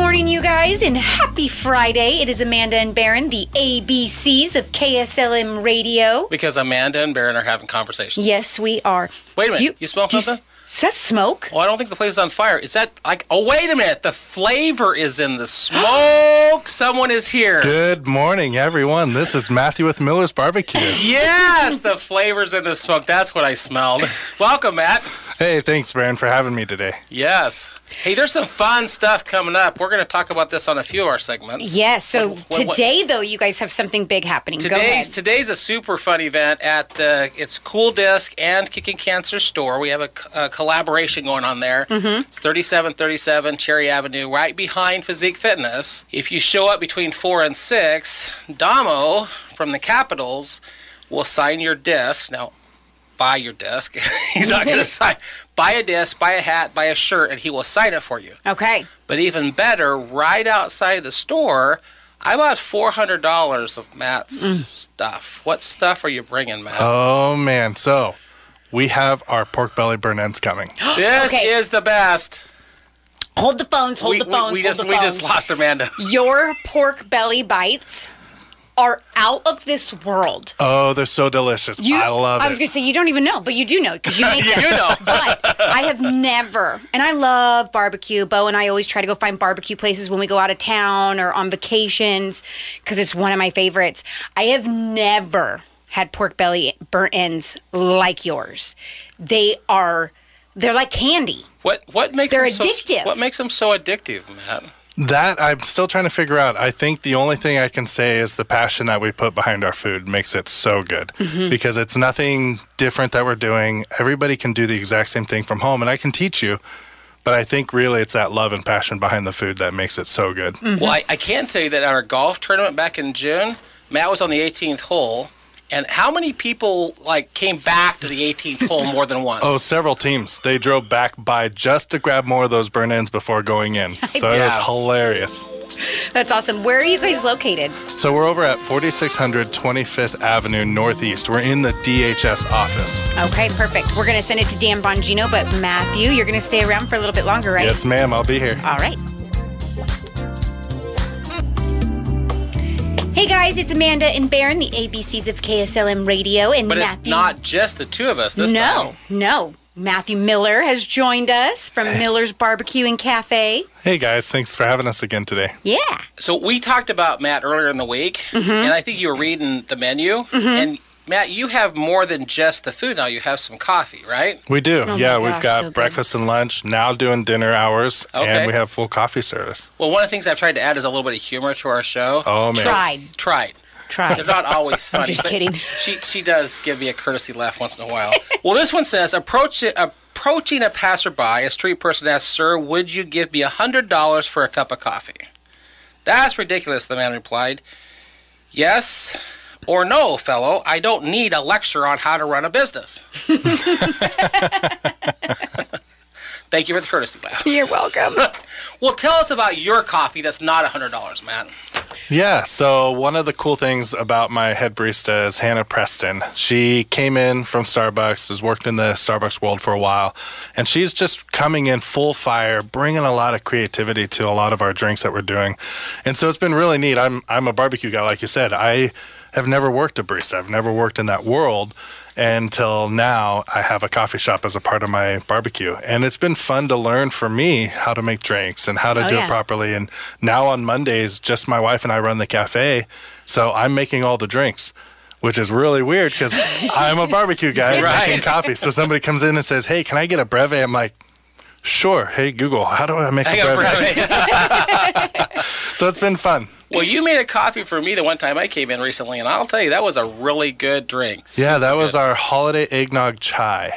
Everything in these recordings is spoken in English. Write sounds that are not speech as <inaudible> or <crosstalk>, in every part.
morning, you guys, and happy Friday. It is Amanda and Baron, the ABCs of KSLM Radio. Because Amanda and Baron are having conversations. Yes, we are. Wait a minute. Do You, smell do something? Is that smoke? Oh, I don't think the place is on fire. Is that like? Oh, wait a minute. The flavor is in the smoke. <gasps> Someone is here. Good morning, everyone. This is Matthew with Miller's Barbecue. <laughs> Yes, the flavor's in the smoke. That's what I smelled. <laughs> Welcome, Matt. Hey, thanks, Baron, for having me today. Yes. Hey, there's some fun stuff coming up. We're going to talk about this on a few of our segments. Yes. So What- what- what- today, though, you guys have something big happening. Go Today's today's a super fun event at the it's Cool Disc and Kicking Cancer store. We have a collaboration going on there. Mm-hmm. It's 3737 Cherry Avenue, right behind Physique Fitness. If you show up between four and six, Damo from the Capitals will sign your disc. Now, buy your desk. <laughs> He's not going <laughs> to sign. Buy a desk, buy a hat, buy a shirt, and he will sign it for you. okay. But even better, right outside the store, I bought four hundred dollars of Matt's Mm. stuff. What stuff are you bringing, Matt? Oh, man. So, we have our pork belly burn ends coming. <gasps> this okay. is the best. Hold the phones. Hold we, the phones. we, we hold just the we just lost Amanda. <laughs> Your pork belly bites are out of this world. Oh, they're so delicious. You, I love it. I was going to say you don't even know, but you do know because you make <laughs> You them. do know. But I have never, and I love barbecue. Bo and I always try to go find barbecue places when we go out of town or on vacations because it's one of my favorites. I have never had pork belly burnt ends like yours. They are, they're like candy. What what makes They're them so- addictive. what makes them so addictive, Matt? That I'm still trying to figure out. I think the only thing I can say is the passion that we put behind our food makes it so good Mm-hmm. because it's nothing different that we're doing. Everybody can do the exact same thing from home, and I can teach you. But I think really it's that love and passion behind the food that makes it so good. Mm-hmm. Well, I, I can tell you that at our golf tournament back in June, Matt was on the 18th hole, and how many people like came back to the 18th hole more than once? Oh, several teams. They drove back by just to grab more of those burn ends before going in. <laughs> So it was hilarious. That's awesome. Where are you guys located? So we're over at 4600 25th Avenue Northeast. We're in the DHS office. Okay, perfect. We're going to send it to Dan Bongino, but Matthew, you're going to stay around for a little bit longer, right? Yes, ma'am. I'll be here. All right. Guys, it's Amanda and Baron, the ABCs of KSLM Radio, and but it's not just the two of us this no, time. no. Matthew Miller has joined us from Miller's Barbecue and Cafe. Hey, guys. Thanks for having us again today. Yeah. So we talked about Matt earlier in the week, Mm-hmm. and I think you were reading the menu. And Matt, you have more than just the food now. You have some coffee, right? We do. Oh my yeah, we've got so good. breakfast and lunch, now doing dinner hours, Okay. and we have full coffee service. Well, one of the things I've tried to add is a little bit of humor to our show. Oh, man. Tried. Tried. Tried. They're not always <laughs> funny. I'm just kidding. She she does give me a courtesy laugh once in a while. well, this one says approach approaching a passerby, a street person asks, "Sir, would you give me a hundred dollars for a cup of coffee?" That's ridiculous. The man replied, "Yes." Or no, fellow, I don't need a lecture on how to run a business. <laughs> Thank you for the courtesy laugh. You're welcome. <laughs> Well, tell us about your coffee that's not $100, Matt. Yeah, so one of the cool things about my head barista is Hannah Preston. She came in from Starbucks, has worked in the Starbucks world for a while, and she's just coming in full fire, bringing a lot of creativity to a lot of our drinks that we're doing. And so it's been really neat. I'm I'm a barbecue guy, like you said. I have never worked a barista. I've never worked in that world until now I have a coffee shop as a part of my barbecue. And it's been fun to learn for me how to make drinks and how to Oh, do yeah. it properly. And now on Mondays, just my wife and I run the cafe. So I'm making all the drinks. Which is really weird because <laughs> I'm a barbecue guy Right. making coffee. So somebody comes in and says, "Hey, can I get a breve?" I'm like, "Sure." Hey Google, how do I make I a got breve? breve. So it's been fun. Well, you made a coffee for me the one time I came in recently, and I'll tell you that was a really good drink. Yeah, that was Good. our holiday eggnog chai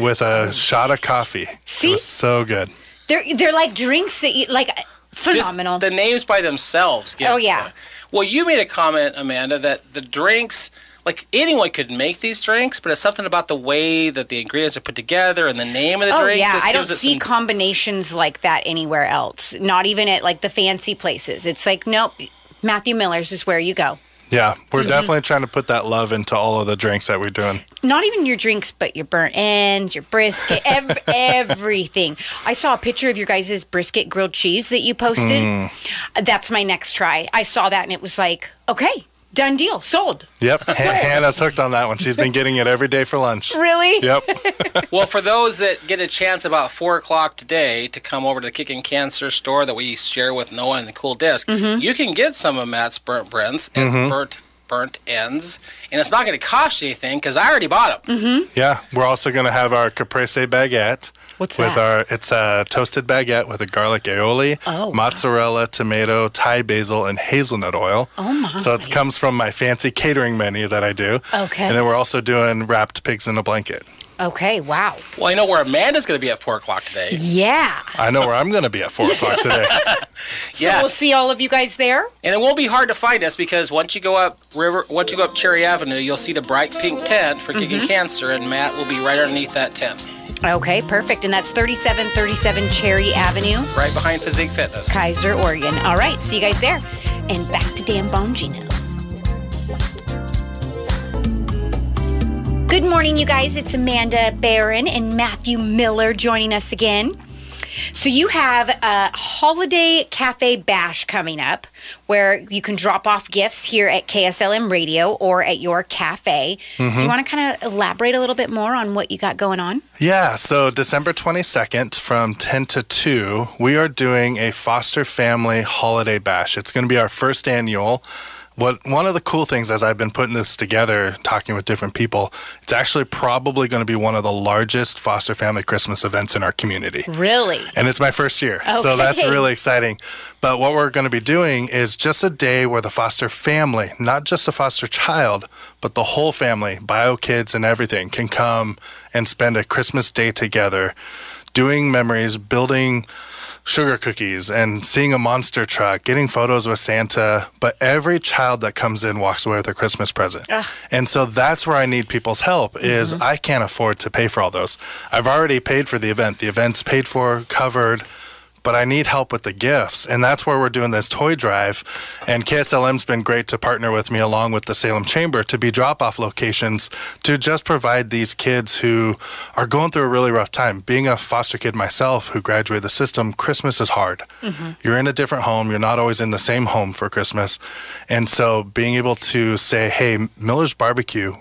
with a oh. shot of coffee. See? It was so good. they're they're like drinks that you like Just phenomenal. the names by themselves. Give, Oh, yeah. Well, you made a comment, Amanda, that the drinks, like anyone could make these drinks, but it's something about the way that the ingredients are put together and the name of the Oh drink. yeah, just I don't see some- combinations like that anywhere else. Not even at like the fancy places. It's like nope, Matthew Miller's is where you go. Yeah, we're mhm. definitely trying to put that love into all of the drinks that we're doing. Not even your drinks, but your burnt end, your brisket, ev- <laughs> everything. I saw a picture of your guys' brisket grilled cheese that you posted. Mm. That's my next try. I saw that and it was like, okay, done deal, sold. Yep, <laughs> Han- Hannah's hooked on that one. She's been getting it every day for lunch. Really? Yep. <laughs> Well, for those that get a chance about four o'clock today to come over to the Kicking Cancer store that we share with Noah and the Cool Disc, mm-hmm. you can get some of Matt's burnt brends and mm-hmm. burnt burnt ends, and it's not going to cost you anything because I already bought them. Mm-hmm. Yeah, we're also going to have our caprese baguette. What's with that? our it's a toasted baguette with a garlic aioli, Oh, wow. mozzarella, tomato, Thai basil, and hazelnut oil. Oh, my. So it comes from my fancy catering menu that I do. Okay. And then we're also doing wrapped pigs in a blanket. Okay, wow. Well, I know where Amanda's going to be at four o'clock today. Yeah. I know where I'm going to be at four o'clock today. <laughs> So we'll see all of you guys there. And it won't be hard to find us because once you go up River, once you go up Cherry Avenue, you'll see the bright pink tent for Kicking mm-hmm. Cancer, and Matt will be right underneath that tent, Okay, perfect. And that's 3737 Cherry Avenue, right behind Physique Fitness. Keizer, Oregon. All right, see you guys there. And back to Dan Bongino. Good morning, you guys. It's Amanda Baron and Matthew Miller joining us again. So, you have a holiday cafe bash coming up where you can drop off gifts here at KSLM Radio or at your cafe. Do you mm-hmm. want to kind of elaborate a little bit more on what you got going on? Yeah, so December 22nd from 10 to 2, we are doing a foster family holiday bash. It's going to be our first annual. What one of the cool things as I've been putting this together, talking with different people, it's actually probably going to be one of the largest foster family Christmas events in our community. Really? And it's my first year. So that's really exciting. But what we're going to be doing is just a day where the foster family, not just the foster child, but the whole family, bio kids and everything, can come and spend a Christmas day together doing memories, building sugar cookies and seeing a monster truck, getting photos with Santa. But every child that comes in walks away with a Christmas present. And so that's where I need people's help is mm-hmm. I can't afford to pay for all those. I've already paid for the event. The event's paid for, covered, but I need help with the gifts. And that's where we're doing this toy drive. And KSLM's been great to partner with me along with the Salem Chamber to be drop off locations to just provide these kids who are going through a really rough time. Being a foster kid myself who graduated the system, Christmas is hard. Mm-hmm. You're in a different home, you're not always in the same home for Christmas. And so being able to say, hey, Miller's Barbecue,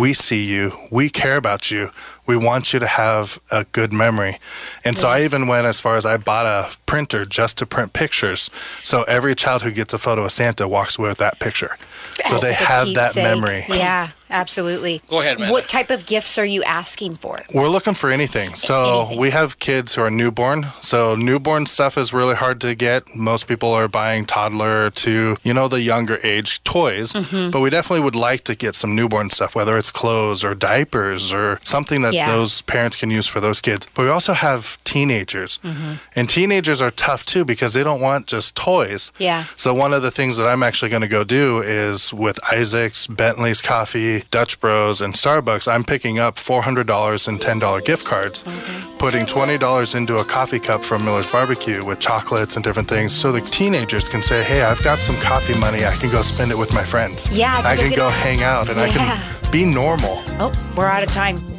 we see you, we care about you, we want you to have a good memory. And so I even went as far as I bought a printer just to print pictures. So every child who gets a photo of Santa walks away with that picture. So As they have that memory. Yeah, absolutely. Go ahead, Amanda. What type of gifts are you asking for? We're looking for anything. So Anything. we have kids who are newborn. So newborn stuff is really hard to get. Most people are buying toddler to, you know, the younger age toys. Mm-hmm. But we definitely would like to get some newborn stuff, whether it's clothes or diapers or something that Yeah. those parents can use for those kids. But we also have teenagers. Mm-hmm. And teenagers are tough too because they don't want just toys. Yeah. So one of the things that I'm actually going to go do is with Isaac's, Bentley's Coffee, Dutch Bros, and Starbucks, I'm picking up $400 and $10 gift cards, putting $20 into a coffee cup from Miller's Barbecue with chocolates and different things so the teenagers can say, hey, I've got some coffee money. I can go spend it with my friends. Yeah, I can at go hang out and I can be normal. Oh, we're out of time.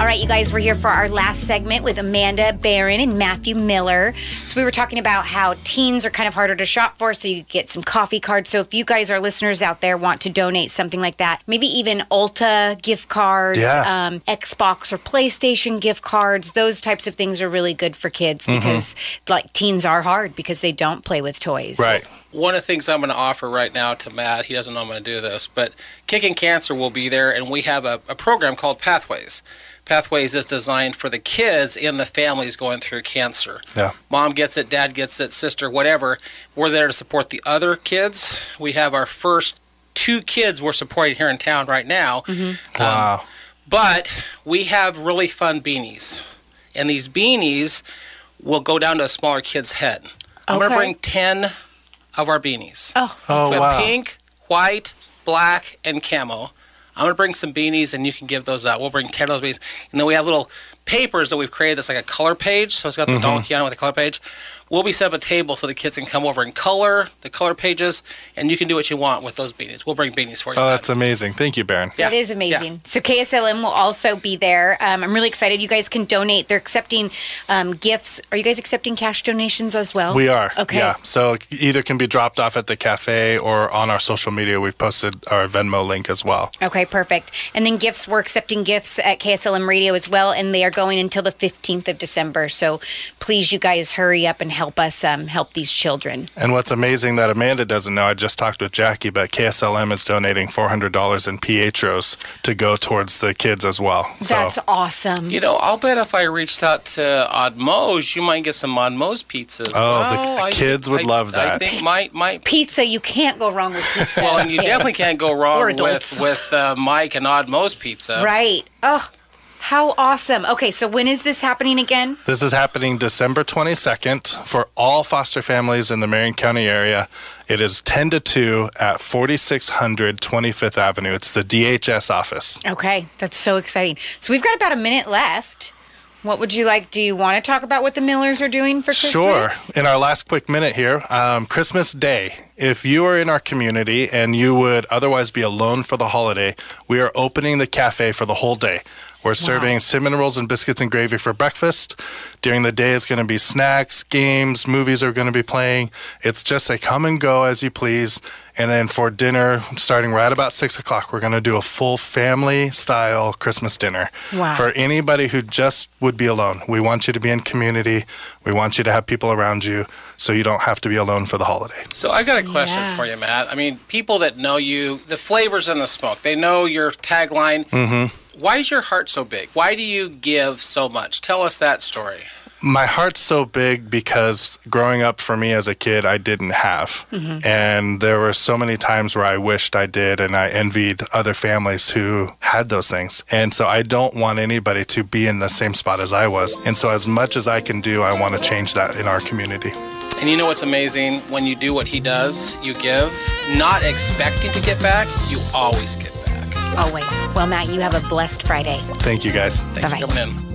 All right, you guys, we're here for our last segment with Amanda Baron and Matthew Miller. So, we were talking about how teens are kind of harder to shop for, so you get some coffee cards. So, if you guys are listeners out there want to donate something like that, maybe even Ulta gift cards, Yeah. um, Xbox or PlayStation gift cards, those types of things are really good for kids because, like, teens are hard because they don't play with toys. Right. One of the things I'm going to offer right now to Matt, he doesn't know I'm going to do this, but Kicking Cancer will be there, and we have a, a program called Pathways. Pathways is designed for the kids in the families going through cancer. Yeah. Mom gets it, dad gets it, sister, whatever. We're there to support the other kids. We have our first two kids we're supporting here in town right now. Um, Wow. but we have really fun beanies. And these beanies will go down to a smaller kid's head. I'm going to bring 10 of our beanies. Oh, oh, With wow. pink, white, black, and camo. I'm gonna bring some beanies, and you can give those out. We'll bring ten of those beanies, and then we have little papers that we've created that's like a color page. So it's got the Mm-hmm. donkey on it with a color page. We'll be set up a table so the kids can come over and color the color pages, and you can do what you want with those beanies. We'll bring beanies for you. Oh, Matt. that's amazing. Thank you, Baron. Yeah. It is amazing. So KSLM will also be there. Um, I'm really excited. You guys can donate. They're accepting um, gifts. Are you guys accepting cash donations as well? We are. Okay. Yeah. So either can be dropped off at the cafe or on our social media. We've posted our Venmo link as well. Okay, perfect. And then gifts, we're accepting gifts at KSLM Radio as well, and they are going until the 15th of December. So please, you guys, hurry up and help us um, help these children. And what's amazing that Amanda doesn't know, I just talked with Jackie, but KSLM is donating $400 in Pietros to go towards the kids as well. That's so awesome. You know, I'll bet if I reached out to Odd Mo's, you might get some Odd Mo's pizzas. Oh, the kids would I- love that. I think might might. Pizza, you can't go wrong with pizza. Well, and you kids. definitely can't go wrong with with uh, Mike and Odd Mo's pizza. Right. Oh, how awesome. Okay, so when is this happening again? This is happening December 22nd for all foster families in the Marion County area. It is 10 to 2 at 4600 25th Avenue. It's the DHS office. Okay, that's so exciting. So we've got about a minute left. What would you like? Do you want to talk about what the Millers are doing for Christmas? Sure. In our last quick minute here, um, Christmas Day. If you are in our community and you would otherwise be alone for the holiday, we are opening the cafe for the whole day. We're serving cinnamon rolls and biscuits and gravy for breakfast. During the day, it's going to be snacks, games, movies are going to be playing. It's just a come and go as you please. And then for dinner, starting right about six o'clock, we're going to do a full family style Christmas dinner Wow. for anybody who just would be alone. We want you to be in community. We want you to have people around you so you don't have to be alone for the holiday. So I've got a question Yeah. for you, Matt. I mean, people that know you, the flavors in the smoke, they know your tagline. Mm-hmm. Why is your heart so big? Why do you give so much? Tell us that story. My heart's so big because growing up for me as a kid, I didn't have. Mm-hmm. And there were so many times where I wished I did, and I envied other families who had those things. And so I don't want anybody to be in the same spot as I was. And so, as much as I can do, I want to change that in our community. And you know what's amazing? When you do what he does, you give, not expecting to get back, you always get back. Always. Well, Matt, you have a blessed Friday. Thank you guys. Thanks Bye-bye. for coming in.